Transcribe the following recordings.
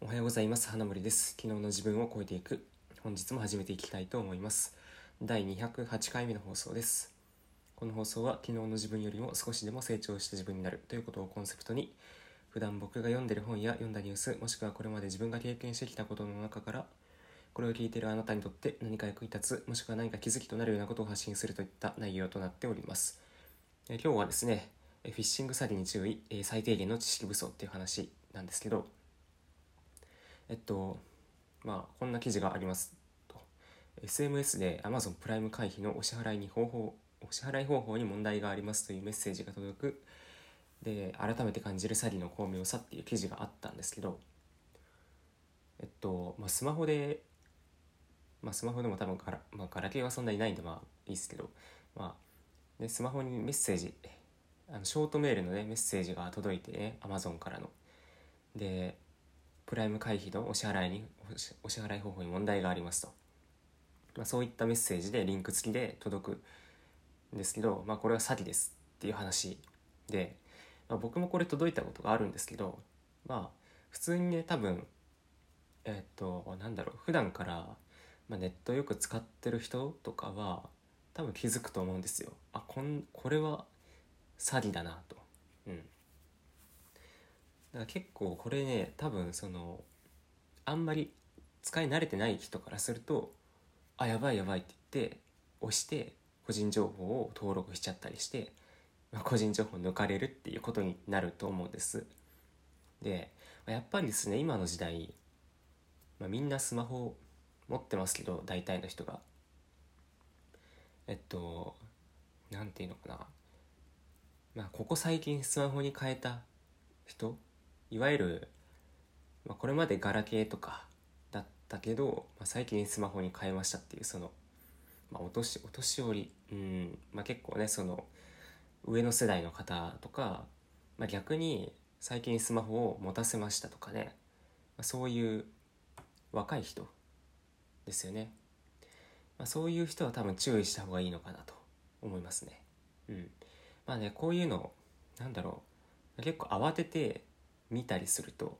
おはようございます。花森です。昨日の自分を超えていく。本日も始めていきたいと思います。第208回目の放送です。この放送は昨日の自分よりも少しでも成長した自分になる。ということをコンセプトに普段僕が読んでる本や読んだニュースもしくはこれまで自分が経験してきたことの中からこれを聞いているあなたにとって何か役に立つもしくは何か気づきとなるようなことを発信するといった内容となっております。え今日はですねフィッシング詐欺に注意最低限の知識不足っていう話なんですけどえっと、まあ、こんな記事があります。SMS で Amazon プライム会費のお支払いに方法、お支払い方法に問題がありますというメッセージが届く。で、改めて感じる詐欺の巧妙さっていう記事があったんですけど、えっと、まあ、スマホで、まあ、スマホでも多分ガラ、まあ、ガラケーはそんなにないんで、まあ、いいですけど、まあ、で、スマホにメッセージ、あのショートメールのね、メッセージが届いてね、Amazon からの。で、プライム会費のお支払いにお支払い方法に問題がありますと、まあ、そういったメッセージでリンク付きで届くんですけど、まあ、これは詐欺ですっていう話で、まあ、僕もこれ届いたことがあるんですけどまあ普通にね多分えっとなんだろう普段から、まあ、ネットよく使ってる人とかは多分気づくと思うんですよ。あこんこれは詐欺だなと。うん。だから結構これね多分そのあんまり使い慣れてない人からするとあやばいやばいって言って押して個人情報を登録しちゃったりして、まあ、個人情報抜かれるっていうことになると思うんです。でやっぱりですね今の時代、まあ、みんなスマホ持ってますけど大体の人が。えっと何て言うのかな。まあここ最近スマホに変えた人いわゆる、まあ、これまでガラケーとかだったけど、まあ、最近スマホに変えましたっていうその、まあ、お年お年寄りうん、まあ、結構ねその上の世代の方とか、まあ、逆に最近スマホを持たせましたとかね、まあ、そういう若い人ですよね、まあ、そういう人は多分注意した方がいいのかなと思いますね。うん。まあねこういうのなんだろう。結構慌てて見たりすると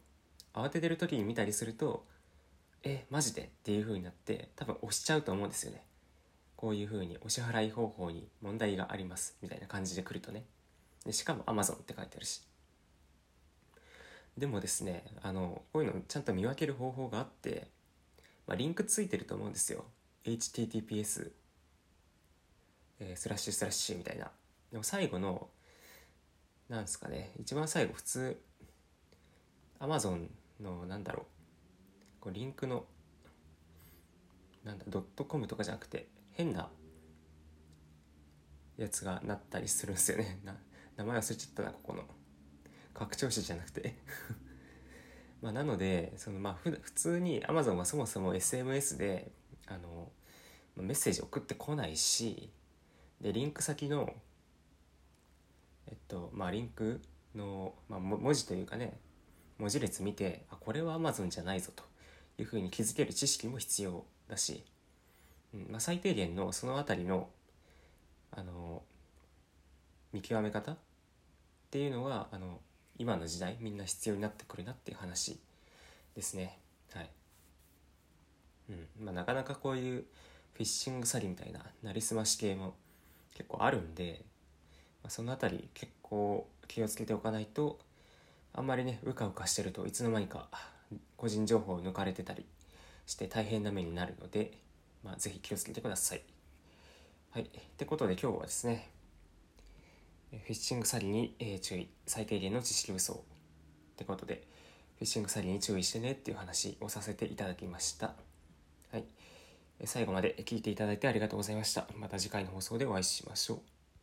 慌ててる時に見たりするとえマジで？っていう風になって多分押しちゃうと思うんですよね。こういう風にお支払い方法に問題がありますみたいな感じで来るとね。でしかも Amazon って書いてあるし。でもですねあのこういうのちゃんと見分ける方法があって、まあ、リンクついてると思うんですよ。https えー、スラッシュスラッシュみたいな。でも最後のなんですかね一番最後普通アマゾンのなんだろう。こうリンクのなんだドットコムとかじゃなくて変なやつがなったりするんですよね。な名前忘れちゃったなここの。拡張子じゃなくて。まあなのでそのまあふ普通に Amazon はそもそも SMS であのメッセージ送ってこないしでリンク先のえっとまあリンクの、まあ、文字というかね文字列見てあこれは Amazon じゃないぞというふうに気づける知識も必要だし、うんまあ、最低限のその辺りのあの見極め方っていうのはあの今の時代みんな必要になってくるなっていう話ですね。はい。うんまあ、なかなかこういうフィッシング詐欺みたいななりすまし系も結構あるんで、まあ、その辺り結構気をつけておかないとあんまりねうかうかしてるといつの間にか個人情報を抜かれてたりして大変な目になるので、まあ、ぜひ気をつけてください。はい。ってことで今日はですね、フィッシング詐欺に、え注意、最低限の知識不足ってことで、フィッシング詐欺に注意してねっていう話をさせていただきました。はい。最後まで聞いていただいてありがとうございました。また次回の放送でお会いしましょう。